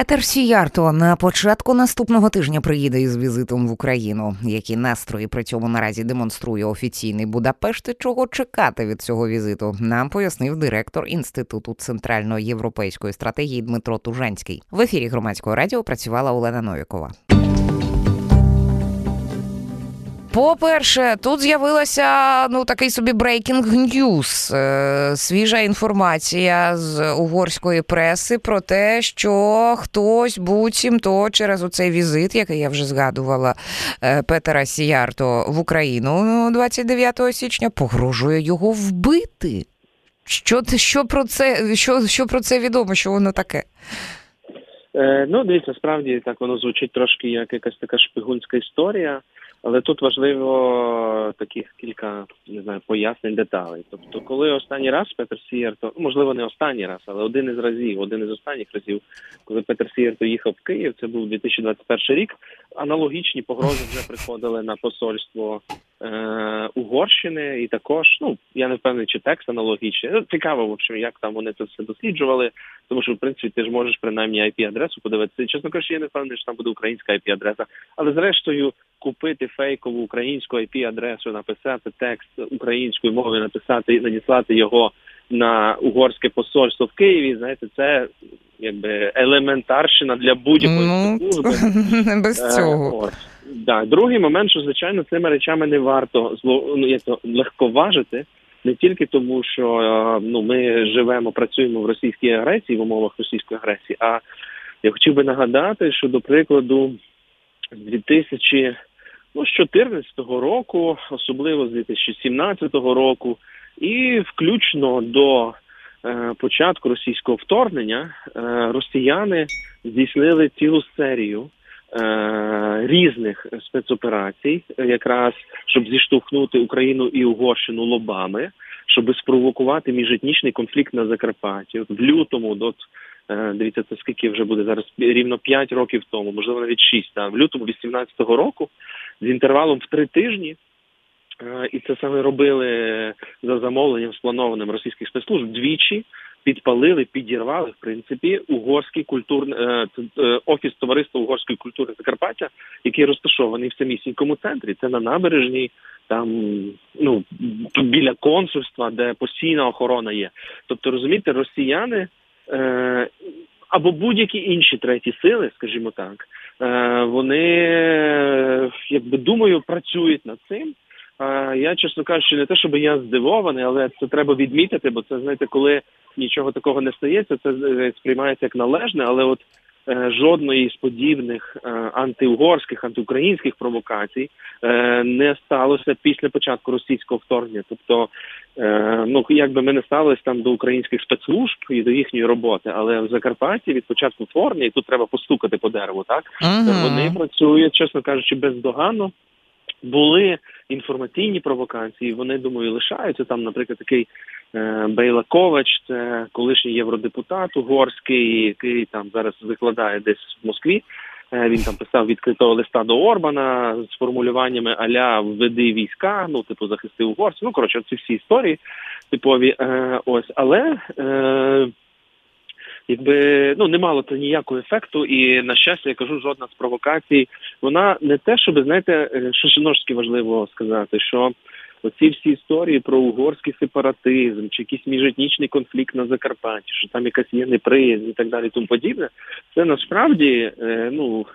Петер Сіярто на початку наступного тижня приїде із візитом в Україну. Які настрої при цьому наразі демонструє офіційний Будапешт і чого чекати від цього візиту? Нам пояснив директор інституту центральноєвропейської стратегії Дмитро Тужанський. В ефірі громадського радіо працювала Олена Новікова. По-перше, тут з'явилася ну такий собі breaking news, е, свіжа інформація з угорської преси про те, що хтось буцімто через оцей візит, який я вже згадувала е, Петера Сіярто в Україну 29 січня, погрожує його вбити. Що що про це що, що про це відомо? Що воно таке? Е, Ну, дивіться, справді так воно звучить трошки як якась така шпигунська історія. Але тут важливо таких кілька не знаю пояснень деталей. Тобто, коли останній раз Петер Сієрто, ну, можливо, не останній раз, але один із разів, один із останніх разів, коли Петер Сієрто їхав в Київ, це був 2021 рік. Аналогічні погрози вже приходили на посольство е, Угорщини, і також ну я не впевнений, чи текст аналогічний. Ну, Цікаво, в общем, як там вони це все досліджували, тому що в принципі ти ж можеш принаймні IP-адресу подивитися. Чесно кажучи, я не впевнений, що там буде українська IP-адреса, але зрештою купити фейкову українську IP-адресу, написати текст українською мовою, написати і надіслати його на угорське посольство в Києві. Знаєте, це якби елементарщина для будь-якої ну, служби. без е, цього. Ось. Да. Другий момент, що звичайно цими речами не варто зло ну, як то легковажити. Не тільки тому, що е, ну ми живемо, працюємо в російській агресії в умовах російської агресії. А я хотів би нагадати, що до прикладу, з 2000 ну, з 2014 року, особливо з 2017 року, і включно до е, початку російського вторгнення, е, росіяни здійснили цілу серію. Е, різних спецоперацій, якраз щоб зіштовхнути Україну і Угорщину лобами, щоб спровокувати міжетнічний конфлікт на Закарпатті. От в лютому, Е, дивіться, це скільки вже буде зараз рівно 5 років тому, можливо, навіть 6, та, в лютому 18-го року з інтервалом в 3 тижні. Е, і це саме робили за замовленням спланованим російських спецслужб двічі. Підпалили, підірвали в принципі угорський культурний е, офіс товариства угорської культури Закарпаття, який розташований в самісінькому центрі. Це на набережній, там ну біля консульства, де постійна охорона є. Тобто, розумієте, росіяни Е, або будь-які інші треті сили, скажімо так, е, вони якби думаю, працюють над цим. Я, чесно кажучи, не те, щоб я здивований, але це треба відмітити, бо це знаєте, коли нічого такого не стається, це е, сприймається як належне, але от Е, жодної з подібних е, антиугорських, антиукраїнських провокацій е, не сталося після початку російського вторгнення. Тобто, ну якби ми не ставились там до українських спецслужб і до їхньої роботи, але в Закарпатті від початку вторгнення, і тут треба постукати по дереву, так ага. вони працюють, чесно кажучи, бездоганно. Були інформаційні провокації. Вони думаю, лишаються там, наприклад, такий е, Бейла Ковач, це колишній євродепутат угорський, який там зараз викладає десь в Москві. Е, він там писав відкритого листа до Орбана з формулюваннями Аля введи війська, ну типу захисти угорців. Ну коротше, ці всі історії типові. Е, ось, але. Якби ну не мало це ніякого ефекту, і на щастя, я кажу, жодна з провокацій. Вона не те, щоб знаєте, е, що жіночки важливо сказати, що оці всі історії про угорський сепаратизм чи якийсь міжетнічний конфлікт на Закарпатті, що там якась є неприязнь і так далі, тому подібне, це насправді е, ну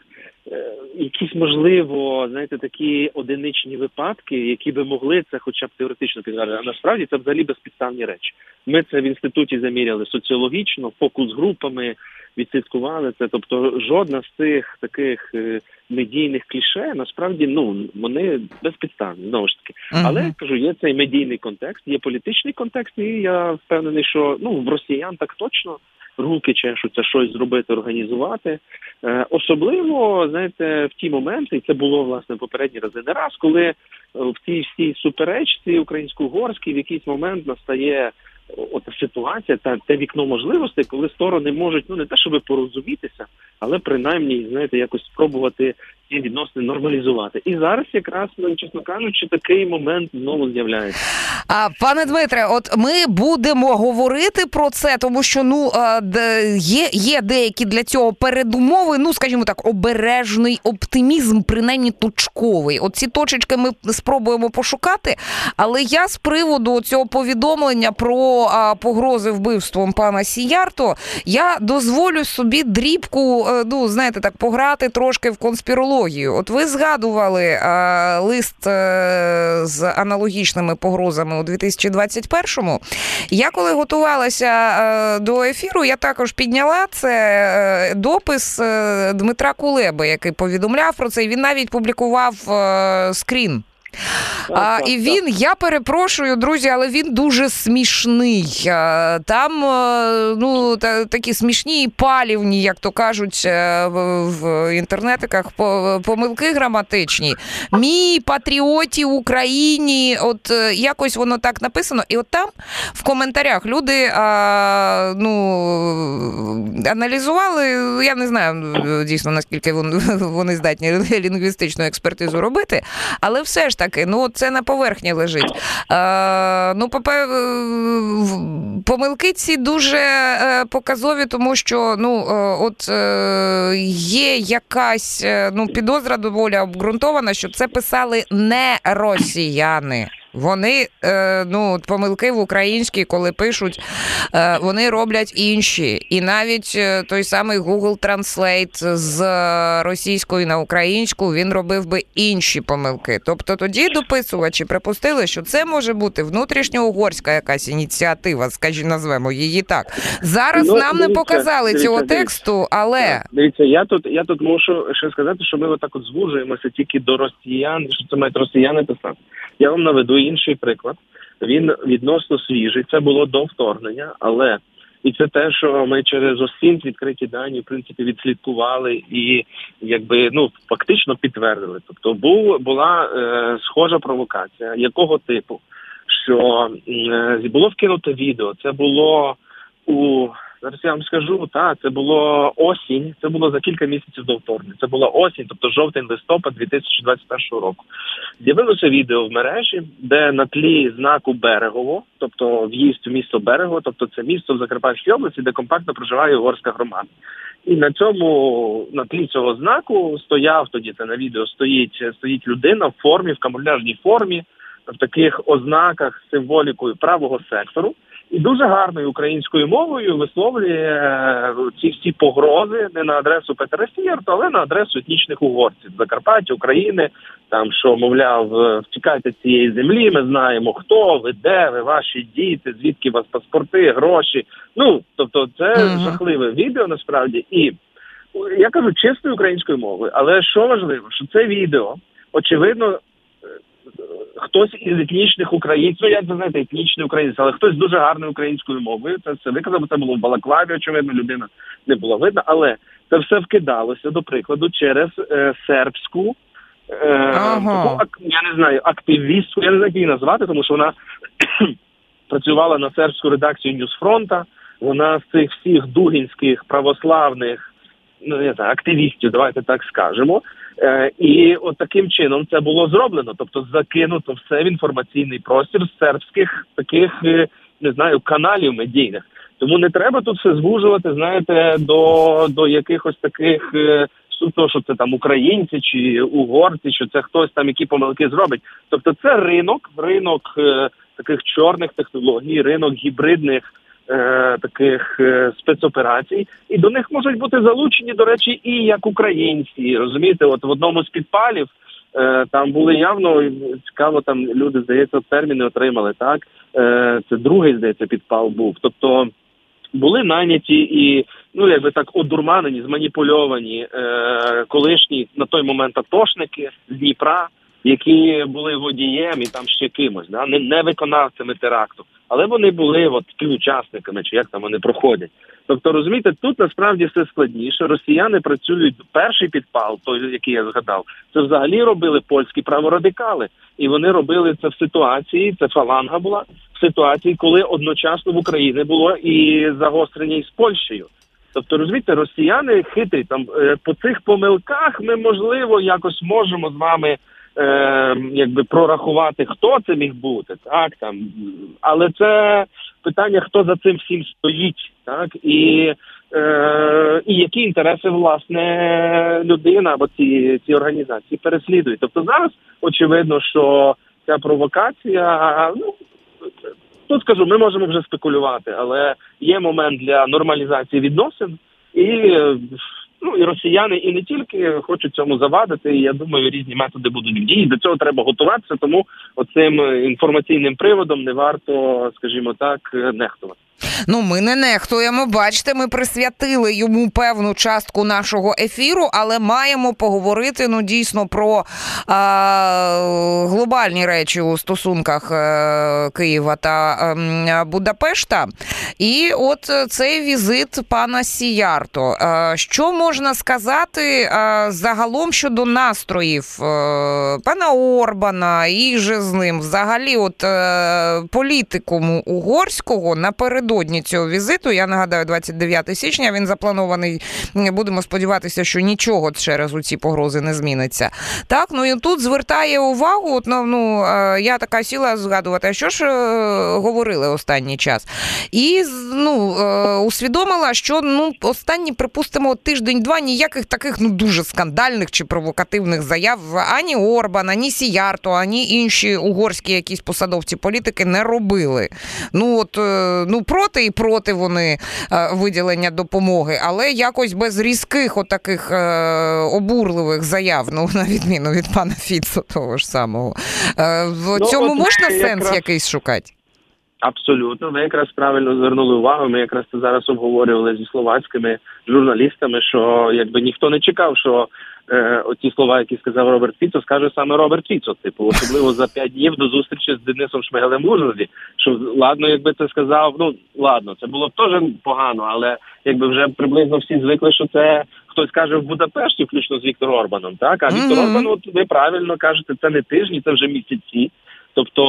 якісь можливо, знаєте, такі одиничні випадки, які би могли це, хоча б теоретично підтвердити. А насправді це взагалі безпідставні речі. Ми це в інституті заміряли соціологічно, фокус групами відслідкували це. Тобто, жодна з цих таких е, медійних кліше насправді ну вони безпідставні знову ж таки. Uh-huh. Але я кажу, є цей медійний контекст, є політичний контекст, і я впевнений, що ну в росіян так точно руки чешуться щось зробити, організувати. Е, особливо знаєте, в ті моменти, і це було власне попередні рази не раз, коли е, в цій всій суперечці українсько-угорській в якийсь момент настає. Ота ситуація та те вікно можливостей, коли сторони можуть ну не те, щоб порозумітися, але принаймні знаєте, якось спробувати ці відносини нормалізувати. І зараз, якраз ну, чесно кажучи, такий момент знову з'являється. А пане Дмитре, от ми будемо говорити про це, тому що ну є є деякі для цього передумови. Ну скажімо так, обережний оптимізм, принаймні точковий. От ці точечки ми спробуємо пошукати. Але я з приводу цього повідомлення про погрози вбивством пана Сіярто, я дозволю собі дрібку, е, ну знаєте, так пограти трошки в конспірологію. От ви згадували а, лист а, е, з аналогічними погрозами у 2021-му. Я коли готувалася а, е, до ефіру, я також підняла це допис Дмитра Кулеби, який повідомляв про це. Він навіть публікував скрін. А, І він, я перепрошую, друзі, але він дуже смішний. Там ну, та, такі смішні і палівні, як то кажуть е, в, інтернетиках, помилки граматичні. Мій патріоті Україні. От е, якось воно так написано. І от там в коментарях люди а, ну, аналізували. Я не знаю дійсно наскільки вони здатні лінгвістичну експертизу робити, але все ж таки, ну це на поверхні лежить. Е, Ну, е, помилки ці дуже е, показові, тому що ну, е, от є якась ну, підозра доволі обґрунтована, що це писали не росіяни. Вони е, ну помилки в українській, коли пишуть, е, вони роблять інші. І навіть е, той самий Google Translate з російської на українську він робив би інші помилки. Тобто тоді дописувачі припустили, що це може бути внутрішньоугорська якась ініціатива, скажімо, назвемо її так. Зараз ну, нам дивіться, не показали дивіться, цього дивіться. тексту, але дивіться, я тут я тут можу ще сказати, що ми отак от звужуємося тільки до росіян, що це мають росіяни писати. Я вам наведу інший приклад. Він відносно свіжий. Це було до вторгнення, але і це те, що ми через осінь відкриті дані в принципі відслідкували і якби ну фактично підтвердили. Тобто, був була е, схожа провокація, якого типу, що е, було вкинуто відео. Це було у Зараз я вам скажу, так, це було осінь, це було за кілька місяців до вторгнення. Це була осінь, тобто жовтень-листопад 2021 року. З'явилося відео в мережі, де на тлі знаку Берегово, тобто в'їзд у місто Берегово, тобто це місто в Закарпатській області, де компактно проживає угорська громада. І на цьому на тлі цього знаку стояв тоді. Це на відео стоїть стоїть людина в формі, в камуфляжній формі, в таких ознаках символікою правого сектору і дуже гарною українською мовою висловлює е, ці всі погрози не на адресу Петра Сієрту, але на адресу етнічних угорців Закарпаття, України. Там що мовляв, е, втікайте з цієї землі. Ми знаємо, хто ви, де ви, ваші діти, звідки у вас паспорти, гроші. Ну тобто, це uh-huh. жахливе відео насправді, і я кажу чистою українською мовою. Але що важливо, що це відео очевидно хтось із етнічних українців, ну, як ви знаєте, етнічний українець, але хтось дуже гарною українською мовою. Це все виказав, це було в Балаклаві, очевидно, людина не була видна, але це все вкидалося до прикладу через е, сербську. Е, ага. таку, я не знаю, активістку, я не знаю, як її назвати, тому що вона працювала на сербську редакцію Ньюсфронта. Вона з цих всіх дугінських православних ну не знаю, активістів, давайте так скажемо. Е, І от таким чином це було зроблено. Тобто закинуто все в інформаційний простір сербських таких е, не знаю каналів медійних. Тому не треба тут все звужувати, знаєте, до до якихось таких е, суто, що це там українці чи угорці, що це хтось там які помилки зробить. Тобто, це ринок, ринок таких чорних технологій, ринок гібридних таких е, спецоперацій, і до них можуть бути залучені, до речі, і як українці. Розумієте, от в одному з підпалів е, там були явно цікаво, там люди здається терміни отримали. Так е, це другий здається підпал був. Тобто були наняті і ну якби так одурманені, зманіпульовані е, колишні на той момент атошники з Дніпра які були водієм і там ще кимось, да не, не виконавцями теракту, але вони були от співучасниками, чи як там вони проходять. Тобто, розумієте, тут насправді все складніше. Росіяни працюють перший підпал, той який я згадав, це взагалі робили польські праворадикали, і вони робили це в ситуації. Це фаланга була в ситуації, коли одночасно в Україні було і загострення із Польщею. Тобто, розумієте, росіяни хитрі там е, по цих помилках ми можливо якось можемо з вами. Е, якби прорахувати, хто це міг бути, так там, але це питання, хто за цим всім стоїть, так і е, і які інтереси власне людина або ці ці організації переслідують. Тобто зараз очевидно, що ця провокація, ну тут скажу, ми можемо вже спекулювати, але є момент для нормалізації відносин і. І росіяни, і не тільки хочуть цьому завадити. і Я думаю, різні методи будуть в дії. До цього треба готуватися. Тому оцим інформаційним приводом не варто, скажімо так, нехтувати. Ну, ми не нехтуємо. Бачите, ми присвятили йому певну частку нашого ефіру, але маємо поговорити ну дійсно про а, глобальні речі у стосунках а, е, Києва та а, ем, Будапешта. І от цей візит пана Сіярто. А, що можна сказати а, загалом щодо настроїв е, пана Орбана і же з ним, взагалі, от е, політикуму угорського наперед напередодні цього візиту. Я нагадаю, 29 січня він запланований. Будемо сподіватися, що нічого через у ці погрози не зміниться. Так, ну і тут звертає увагу. От, ну, ну я така сіла згадувати, а що ж е, говорили останній час, і ну е, усвідомила, що ну останні, припустимо, тиждень-два ніяких таких ну дуже скандальних чи провокативних заяв ані Орбана, ані Сіярто, ані інші угорські якісь посадовці політики не робили. Ну от ну проти і проти вони е, виділення допомоги, але якось без різких отаких е, обурливих заяв, ну на відміну від пана Фіцо, того ж самого. Е, в ну, цьому можна сенс якраз... якийсь шукати? Абсолютно, ви якраз правильно звернули увагу. Ми якраз це зараз обговорювали зі словацькими журналістами, що якби ніхто не чекав, що е, оті слова, які сказав Роберт Фіцо, скаже саме Роберт Фіцо. Типу, особливо за п'ять днів до зустрічі з Денисом Шмигалем в Ужгороді, Що ладно, якби це сказав, ну ладно, це було б теж погано, але якби вже приблизно всі звикли, що це хтось каже в Будапешті, включно з Віктором Орбаном. Так а Віктор mm-hmm. Орбан, от ви правильно кажете, це не тижні, це вже місяці. Тобто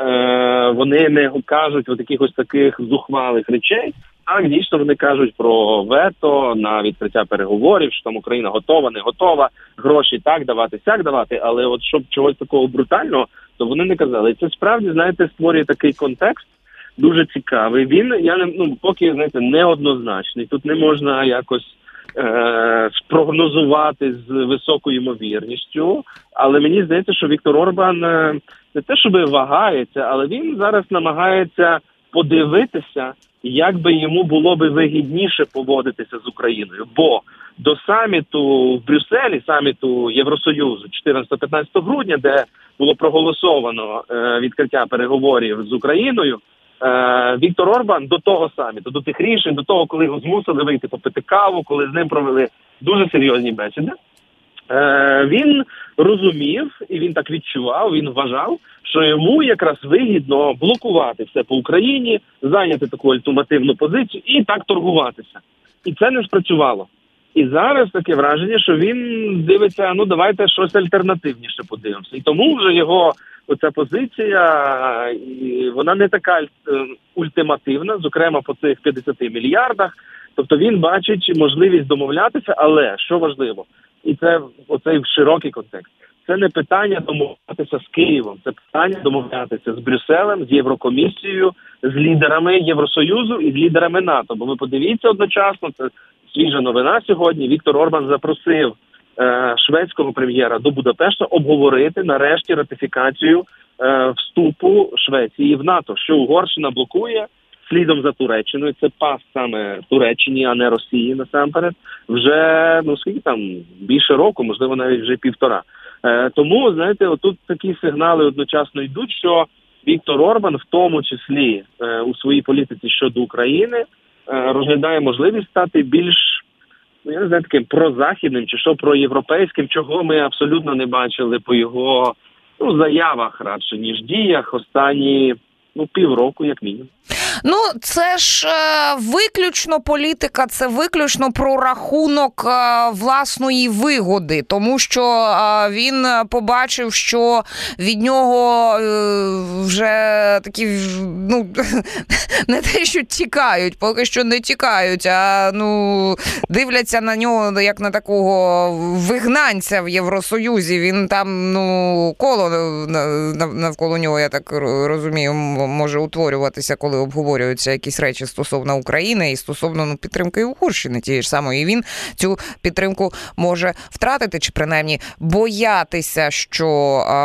е, вони не кажуть от якихось таких зухвалих речей. Так, дійсно вони кажуть про вето на відкриття переговорів, що там Україна готова, не готова, гроші так давати, сяк давати. Але от щоб чогось такого брутального, то вони не казали. Це справді знаєте створює такий контекст дуже цікавий. Він я не ну поки знаєте неоднозначний. Тут не можна якось спрогнозувати з високою ймовірністю. Але мені здається, що Віктор Орбан е, не те, щоб вагається, але він зараз намагається подивитися, як би йому було би вигідніше поводитися з Україною. Бо до саміту в Брюсселі, саміту Євросоюзу, 14-15 грудня, де було проголосовано е, відкриття переговорів з Україною. Е, Віктор Орбан до того саміту, до тих рішень, до того, коли його змусили вийти попити каву, коли з ним провели дуже серйозні бесіди. Е, він розумів і він так відчував. Він вважав, що йому якраз вигідно блокувати все по Україні, зайняти таку альтернативну позицію і так торгуватися. І це не спрацювало. І зараз таке враження, що він дивиться: ну давайте щось альтернативніше подивимося. І тому вже його оця позиція вона не така е, ультимативна, зокрема по цих 50 мільярдах. Тобто він бачить можливість домовлятися, але що важливо, і це оцей широкий контекст. Це не питання домовлятися з Києвом, це питання домовлятися з Брюсселем, з Єврокомісією, з лідерами Євросоюзу і з лідерами НАТО. Бо ви подивіться одночасно, це свіжа новина сьогодні. Віктор Орбан запросив е, шведського прем'єра до Будапешта обговорити нарешті ратифікацію е, вступу Швеції в НАТО, що Угорщина блокує слідом за Туреччиною. Це пас саме Туреччині, а не Росії насамперед. Вже ну скільки там більше року, можливо, навіть вже півтора. Е, Тому знаєте, отут такі сигнали одночасно йдуть, що Віктор Орбан, в тому числі е, у своїй політиці щодо України, розглядає можливість стати більш ну я не знаю таким прозахідним чи що проєвропейським, чого ми абсолютно не бачили по його ну заявах радше ніж діях останні ну півроку, як мінімум. Ну, це ж е, виключно політика, це виключно про рахунок е, власної вигоди, тому що е, він побачив, що від нього вже такі ну не те, що тікають, поки що не тікають, а ну дивляться на нього як на такого вигнанця в Євросоюзі. Він там ну коло навколо нього, я так розумію, може утворюватися, коли обговорюються якісь речі стосовно України і стосовно ну, підтримки Угорщини тієї ж самої. І він цю підтримку може втратити, чи принаймні боятися, що а,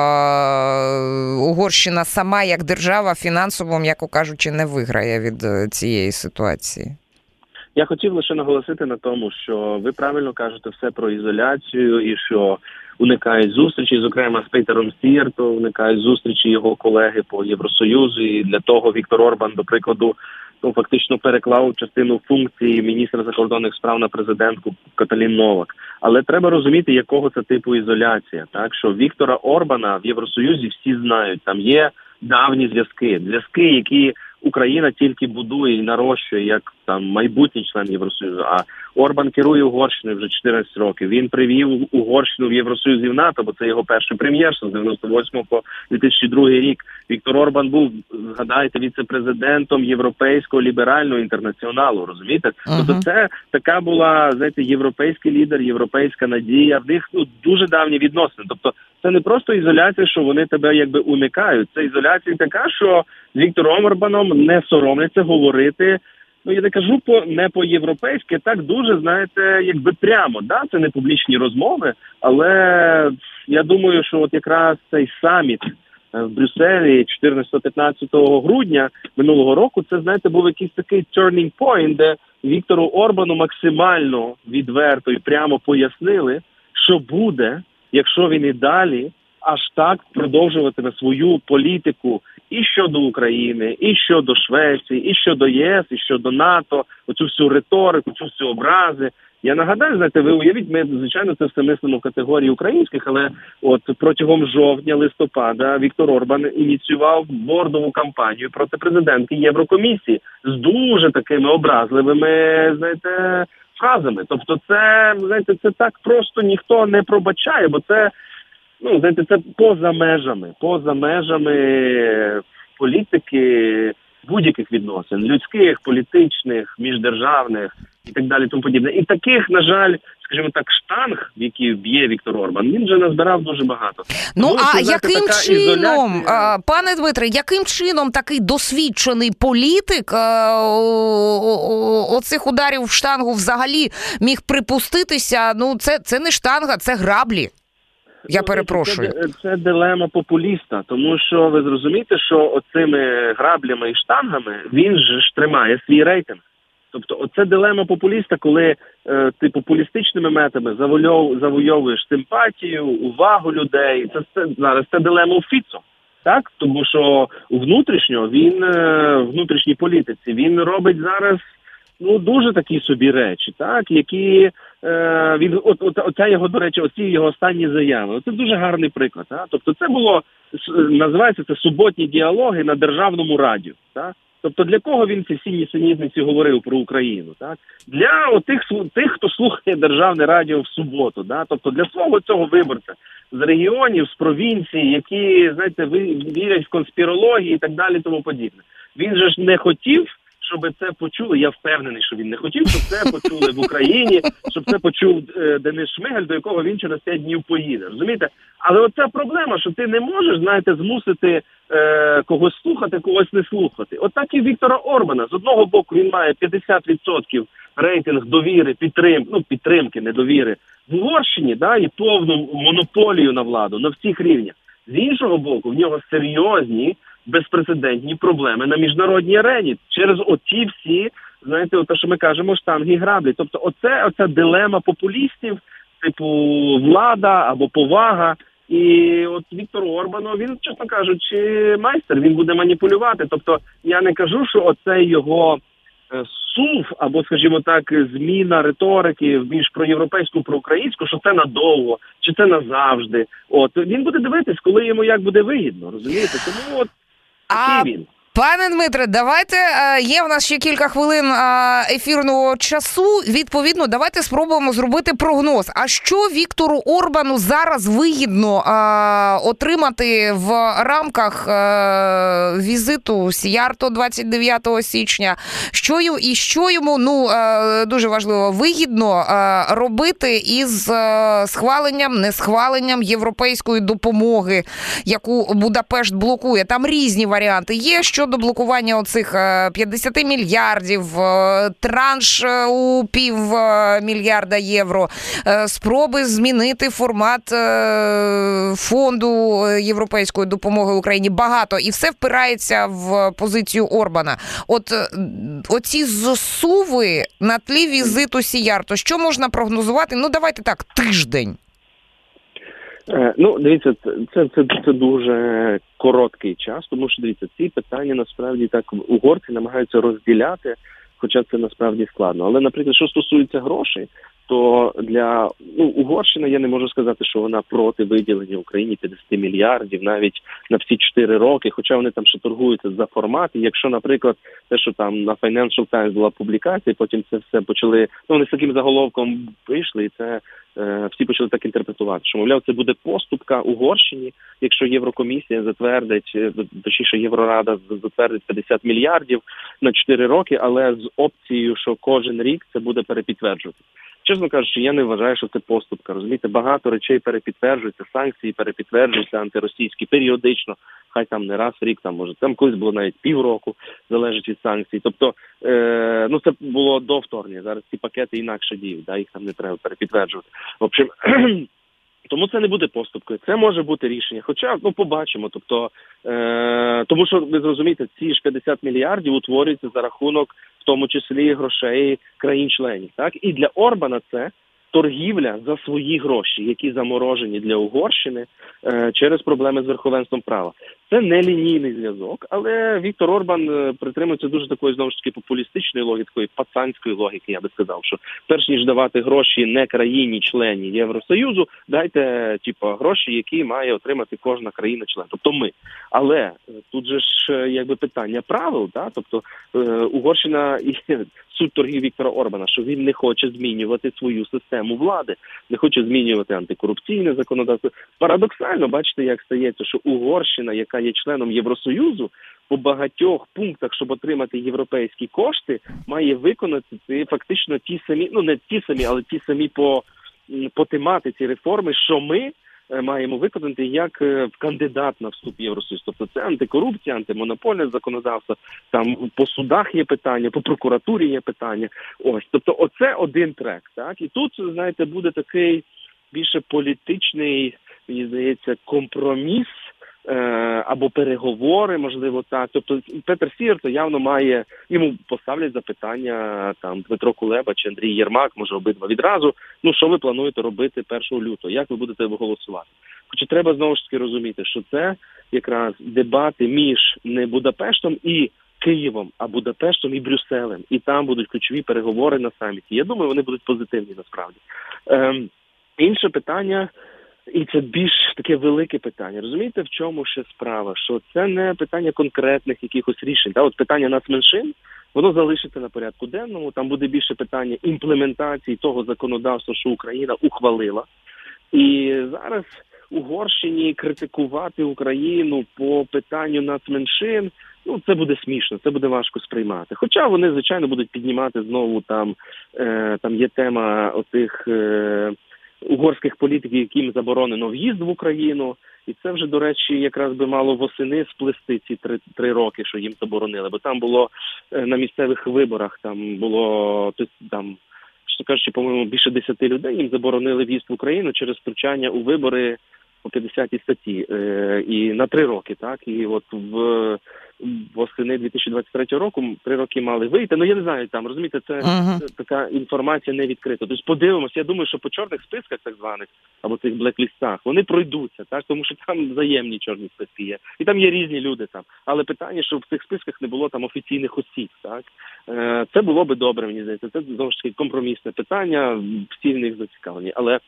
Угорщина сама як держава фінансово, м'яко кажучи, не виграє від е, цієї ситуації. Я хотів лише наголосити на тому, що ви правильно кажете все про ізоляцію і що уникають зустрічі, зокрема з Пейтером Стірто, уникають зустрічі його колеги по Євросоюзу. І Для того Віктор Орбан, до прикладу, ну фактично переклав частину функції міністра закордонних справ на президентку Каталін Новак. Але треба розуміти, якого це типу ізоляція. Так що Віктора Орбана в Євросоюзі всі знають, там є давні зв'язки, зв'язки, які Україна тільки будує і нарощує як там майбутній член Євросоюзу. А Орбан керує Угорщиною вже 14 років. Він привів Угорщину в Євросоюз і в НАТО, бо це його перший прем'єр з 98 по 2002 рік. Віктор Орбан був згадайте віце-президентом європейського ліберального інтернаціоналу. Розумієте, uh-huh. тобто це така була знаєте, європейський лідер, європейська надія. В них ну дуже давні відносини. Тобто, це не просто ізоляція, що вони тебе якби уникають. Це ізоляція така, що з Віктором Орбаном не соромляться говорити. Ну я не кажу по не по європейськи, так дуже знаєте, якби прямо да це не публічні розмови, але я думаю, що от якраз цей саміт е, в Брюсселі 14-15 грудня минулого року, це знаєте, був якийсь такий turning point, де Віктору Орбану максимально відверто і прямо пояснили, що буде, якщо він і далі аж так продовжуватиме свою політику і щодо України, і щодо Швеції, і щодо ЄС, і щодо НАТО, оцю всю риторику, цю всю образи. Я нагадаю, знаєте, ви уявіть, ми звичайно це все мислимо в категорії українських, але от протягом жовтня, листопада Віктор Орбан ініціював бордову кампанію проти президентки Єврокомісії з дуже такими образливими, знаєте, фразами. Тобто, це знаєте, це так просто ніхто не пробачає, бо це ну знаєте, це поза межами, поза межами політики будь-яких відносин, людських, політичних, міждержавних і так далі. Тому подібне. І таких, на жаль, скажімо так, штанг, в який б'є Віктор Орбан, він вже назбирав дуже багато. Ну Тому, а яким чином, ізоляція... пане Дмитре, яким чином такий досвідчений політик оцих ударів в штангу взагалі міг припуститися? Ну, це, це не штанга, це граблі. Я перепрошую. Це, це дилема популіста, тому що ви зрозумієте, що оцими граблями і штангами він ж тримає свій рейтинг. Тобто, оце дилема популіста, коли е, ти популістичними методами завойовуєш симпатію, увагу людей. Це, це зараз це дилема у Фіцо. Так, тому що внутрішньо він е, внутрішній політиці він робить зараз ну дуже такі собі речі, так які е, він от, от оця його до речі, оці його останні заяви. Це дуже гарний приклад. Так? Тобто, це було називається це суботні діалоги на державному радіо. Так? Тобто для кого він ці всі нісенітниці говорив про Україну? Так для отих тих, хто слухає державне радіо в суботу, да? тобто для свого цього виборця з регіонів, з провінції, які знаєте, вірять в конспірології і так далі, тому подібне. Він же ж не хотів щоб це почули. Я впевнений, що він не хотів, щоб це почули в Україні, щоб це почув е, Денис Шмигаль, до якого він через 5 днів поїде. Розумієте? Але оця проблема, що ти не можеш, знаєте, змусити е, когось слухати, когось не слухати. От так і Віктора Орбана з одного боку він має 50% рейтинг довіри, підтрим, ну підтримки, недовіри в Угорщині, да, і повну монополію на владу на всіх рівнях. З іншого боку, в нього серйозні безпрецедентні проблеми на міжнародній арені через оті всі, знаєте, те, що ми кажемо, штанги граблі. Тобто, оце оця дилема популістів, типу влада або повага. І от Віктор Орбану, він, чесно кажучи, майстер, він буде маніпулювати. Тобто я не кажу, що оцей його е, сув, або, скажімо так, зміна риторики в більш проєвропейську, проукраїнську, що це надовго, чи це назавжди. От він буде дивитись, коли йому як буде вигідно, розумієте? Тому от а Пане Дмитре, давайте е, є в нас ще кілька хвилин е, ефірного часу. Відповідно, давайте спробуємо зробити прогноз. А що Віктору Орбану зараз вигідно е, отримати в рамках візиту Сіярто 29 січня? Що і що йому ну дуже важливо вигідно робити із схваленням, не схваленням європейської допомоги, яку Будапешт блокує? Там різні варіанти є. що щодо блокування оцих 50 е, мільярдів, е, транш е, у пів мільярда євро, спроби змінити формат фонду європейської допомоги Україні багато і все впирається в позицію Орбана. От оці зсуви на тлі візиту Сіярто, що можна прогнозувати? Ну давайте так, тиждень. Е, ну, дивіться, це це, це дуже короткий час, тому що дивіться, ці питання насправді так угорці намагаються розділяти, хоча це насправді складно. Але, наприклад, що стосується грошей, то для ну Угорщина я не можу сказати, що вона проти виділення Україні 50 мільярдів навіть на всі 4 роки, хоча вони там ще торгуються за формат. І Якщо, наприклад, те, що там на Financial Times була публікація, потім це все почали. Ну вони з таким заголовком вийшли, і це всі почали так інтерпретувати. Що мовляв, це буде поступка Угорщині, якщо Єврокомісія затвердить е, точніше Єврорада затвердить 50 мільярдів на 4 роки, але з опцією, що кожен рік це буде перепідтверджувати. Чесно кажучи, я не вважаю, що це поступка. Розумієте, багато речей перепідтверджуються, санкції перепідтверджуються антиросійські періодично. Хай там не раз в рік, там може там колись було навіть півроку, залежить від санкцій. Тобто, е, ну це було до вторгнення. Зараз ці пакети інакше діють, да їх там не треба перепідтверджувати. В общем. Тому це не буде поступкою. Це може бути рішення. Хоча ну побачимо. Тобто, е, тому що ви зрозумієте, ці ж 50 мільярдів утворюються за рахунок, в тому числі грошей країн-членів. Так і для Орбана це торгівля за свої гроші, які заморожені для Угорщини е, через проблеми з верховенством права. Це не лінійний зв'язок, але Віктор Орбан е, притримується дуже такої знову ж таки популістичної логіки, такої пацанської логіки. Я би сказав, що перш ніж давати гроші не країні члені Євросоюзу, дайте типу, гроші, які має отримати кожна країна-член, тобто ми. Але е, тут же ж якби питання правил, да? тобто Угорщина і суть торгів Віктора Орбана, що він не хоче змінювати свою систему влади, не хоче змінювати антикорупційне законодавство. Парадоксально бачите, як стається, що Угорщина, яка є членом Євросоюзу, по багатьох пунктах, щоб отримати європейські кошти, має виконати ці фактично ті самі, ну не ті самі, але ті самі по, по тематиці реформи, що ми. Е, маємо виконати як е, кандидат на вступ в Євросоюз. Тобто це антикорупція, антимонопольне законодавство. Там по судах є питання, по прокуратурі є питання. Ось тобто, оце один трек. Так і тут знаєте, буде такий більше політичний, мені здається, компроміс. Е, або переговори, можливо, так. Тобто Петер Сір то явно має йому поставлять запитання там Дмитро Кулеба чи Андрій Єрмак, може обидва відразу. Ну що ви плануєте робити 1 лютого? Як ви будете голосувати? Хоча треба знову ж таки розуміти, що це якраз дебати між не Будапештом і Києвом, а Будапештом і Брюсселем. І там будуть ключові переговори на саміті. Я думаю, вони будуть позитивні насправді. Ем, Інше питання. І це більш таке велике питання. Розумієте, в чому ще справа? Що це не питання конкретних якихось рішень. Та от питання нацменшин, воно залишиться на порядку денному. Там буде більше питання імплементації того законодавства, що Україна ухвалила. І зараз Угорщині критикувати Україну по питанню нацменшин. Ну, це буде смішно, це буде важко сприймати. Хоча вони, звичайно, будуть піднімати знову там. е, Там є тема отих. Е, угорських політиків, яким заборонено в'їзд в Україну, і це вже до речі, якраз би мало восени сплести ці три три роки, що їм заборонили. Бо там було е, на місцевих виборах, там було там, що кажучи, по-моєму, більше десяти людей їм заборонили в'їзд в Україну через втручання у вибори по 50 статті е, і на три роки, так і от в восени 2023 року три роки мали вийти. Ну я не знаю там, розумієте, це uh-huh. така інформація не відкрита. Тобто подивимося. Я думаю, що по чорних списках, так званих або цих блеклістах, вони пройдуться, так тому що там взаємні чорні списки є, і там є різні люди там. Але питання, що в цих списках не було там офіційних осіб, так е, це було би добре. Мені здається, це знову ж таки компромісне питання. Всі в них зацікавлені, але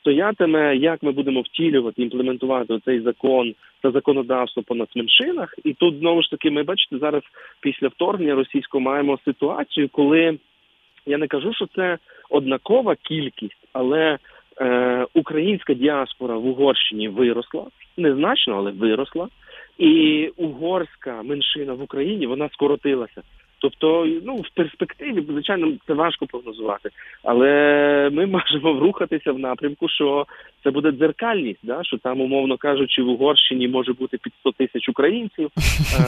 стоятиме, як ми будемо втілювати, імплементувати цей закон та законодавство по нацменшинах. І тут знову ж таки, ми бачите, зараз після вторгнення російського маємо ситуацію, коли я не кажу, що це однакова кількість, але е, українська діаспора в Угорщині виросла незначно, але виросла, і угорська меншина в Україні вона скоротилася. Тобто, ну в перспективі, звичайно, це важко прогнозувати, але ми можемо рухатися в напрямку, що це буде дзеркальність, да що там, умовно кажучи, в Угорщині може бути під 100 тисяч українців,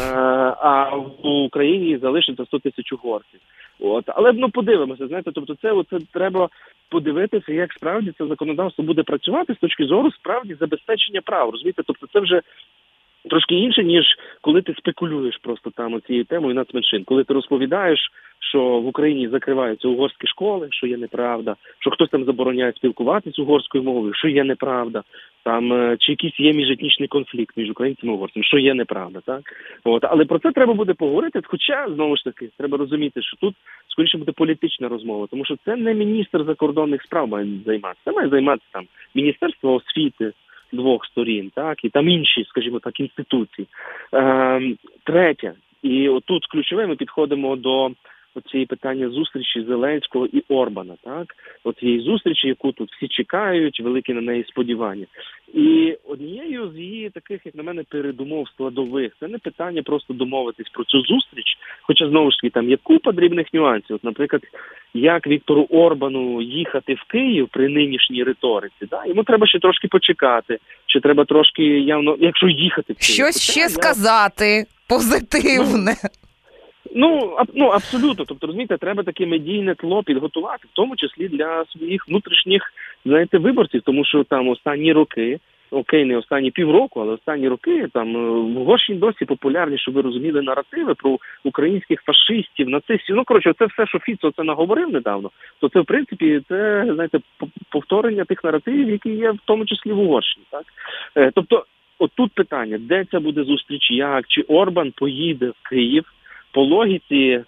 а в Україні залишиться 100 тисяч угорців. От але ну подивимося, знаєте, тобто, це оце треба подивитися, як справді це законодавство буде працювати з точки зору справді забезпечення прав. Розумієте, тобто це вже трошки інше, ніж коли ти спекулюєш просто там цією темою нацменшин. Коли ти розповідаєш, що в Україні закриваються угорські школи, що є неправда, що хтось там забороняє спілкуватися угорською мовою, що є неправда, там е, чи якийсь є міжетнічний конфлікт між українцями і угорцями, що є неправда, так от але про це треба буде поговорити. Хоча знову ж таки треба розуміти, що тут скоріше буде політична розмова, тому що це не міністр закордонних справ має займатися. Це має займатися там міністерство освіти двох сторін, так і там інші, скажімо так, інституції. Е, Третє, і отут ключове ми підходимо до оцієї питання зустрічі Зеленського і Орбана, так оцієї зустрічі, яку тут всі чекають, великі на неї сподівання. І однією з її таких, як на мене, передумов складових це не питання просто домовитись про цю зустріч, хоча знову ж таки там є купа дрібних нюансів. От, наприклад, як Віктору Орбану їхати в Київ при нинішній риториці, да йому треба ще трошки почекати, чи треба трошки явно, якщо їхати в Київ. щось ще я... сказати позитивне. Ну, Ну ну абсолютно. Тобто, розумієте, треба таке медійне тло підготувати, в тому числі для своїх внутрішніх знаєте виборців, тому що там останні роки, окей, не останні півроку, але останні роки там е, в Угорщині досі популярні, щоб ви розуміли наративи про українських фашистів, нацистів. Ну коротше, це все, що Фіцо це наговорив недавно. То це в принципі це знаєте повторення тих наративів, які є в тому числі в Угорщині. Так е, тобто, отут питання, де це буде зустріч, як чи Орбан поїде в Київ по логіці,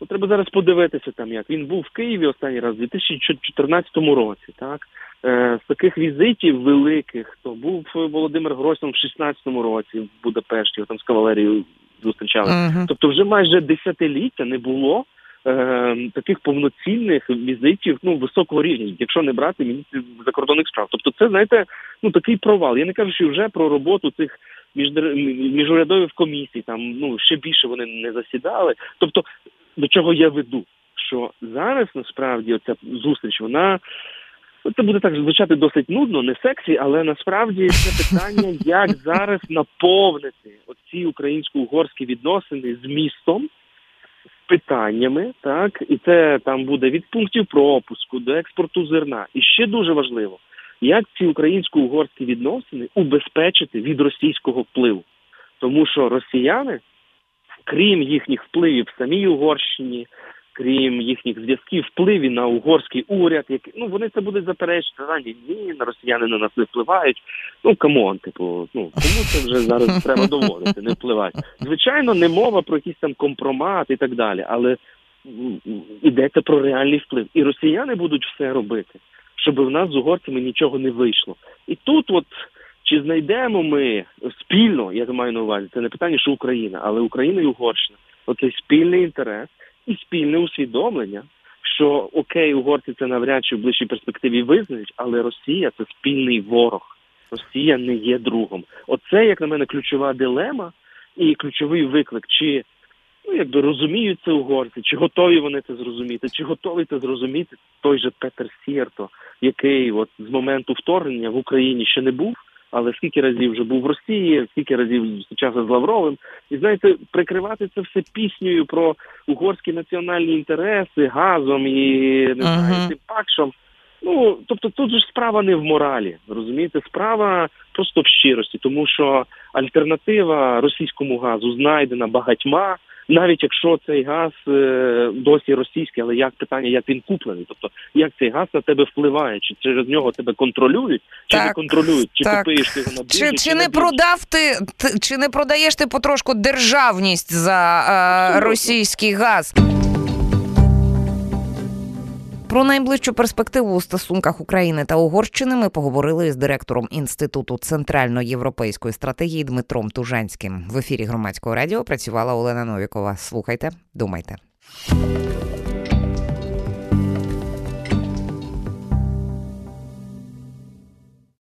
ну, треба зараз подивитися там, як він був в Києві останній раз у 2014 році. Так е, з таких візитів великих то був Володимир Гройсман в 16 році в Будапешті, там з кавалерією зустрічалися. Uh-huh. Тобто, вже майже десятиліття не було. Е, таких повноцінних візитів ну високого рівня, якщо не брати міністрів закордонних справ, тобто це знаєте, ну такий провал. Я не кажу, що вже про роботу цих міжурядових комісій, там ну ще більше вони не засідали. Тобто, до чого я веду, що зараз насправді оця зустріч вона. Це буде так звучати досить нудно, не сексі, але насправді це питання, як зараз наповнити оці українсько-угорські відносини з містом, питаннями, так і це там буде від пунктів пропуску до експорту зерна. І ще дуже важливо, як ці українсько-угорські відносини убезпечити від російського впливу, тому що росіяни, крім їхніх впливів в самій Угорщині, крім їхніх зв'язків, впливі на угорський уряд, які ну вони це будуть заперечити. Ні, ні, росіяни на нас не впливають. Ну come on, типу, ну кому це вже зараз треба доводити, не впливають. Звичайно, не мова про якийсь там компромат і так далі, але йдеться про реальний вплив, і росіяни будуть все робити щоб в нас з угорцями нічого не вийшло. І тут, от чи знайдемо ми спільно, я маю на увазі, це не питання, що Україна, але Україна і Угорщина, оцей спільний інтерес і спільне усвідомлення, що окей, угорці це навряд чи в ближчій перспективі визнають, але Росія це спільний ворог. Росія не є другом. Оце, як на мене, ключова дилема і ключовий виклик, чи ну якби розуміють це угорці, чи готові вони це зрозуміти, чи готовий це зрозуміти той же Петер Сєрто, який от з моменту вторгнення в Україні ще не був. Але скільки разів вже був в Росії, скільки разів зустрічався з Лавровим, і знаєте, прикривати це все піснею про угорські національні інтереси, газом і не uh-huh. тим пакшом. Ну тобто, тут же справа не в моралі, розумієте, справа просто в щирості, тому що альтернатива російському газу знайдена багатьма навіть якщо цей газ е, досі російський, але як питання, як він куплений, тобто як цей газ на тебе впливає, чи через нього тебе контролюють, чи так, не контролюють, чи так. купуєш ти його на біржі, чи, чи, чи не продав ти, чи не продаєш ти потрошку державність за е, російський газ? Про найближчу перспективу у стосунках України та Угорщини ми поговорили з директором інституту центральноєвропейської стратегії Дмитром Тужанським. В ефірі громадського радіо працювала Олена Новікова. Слухайте, думайте.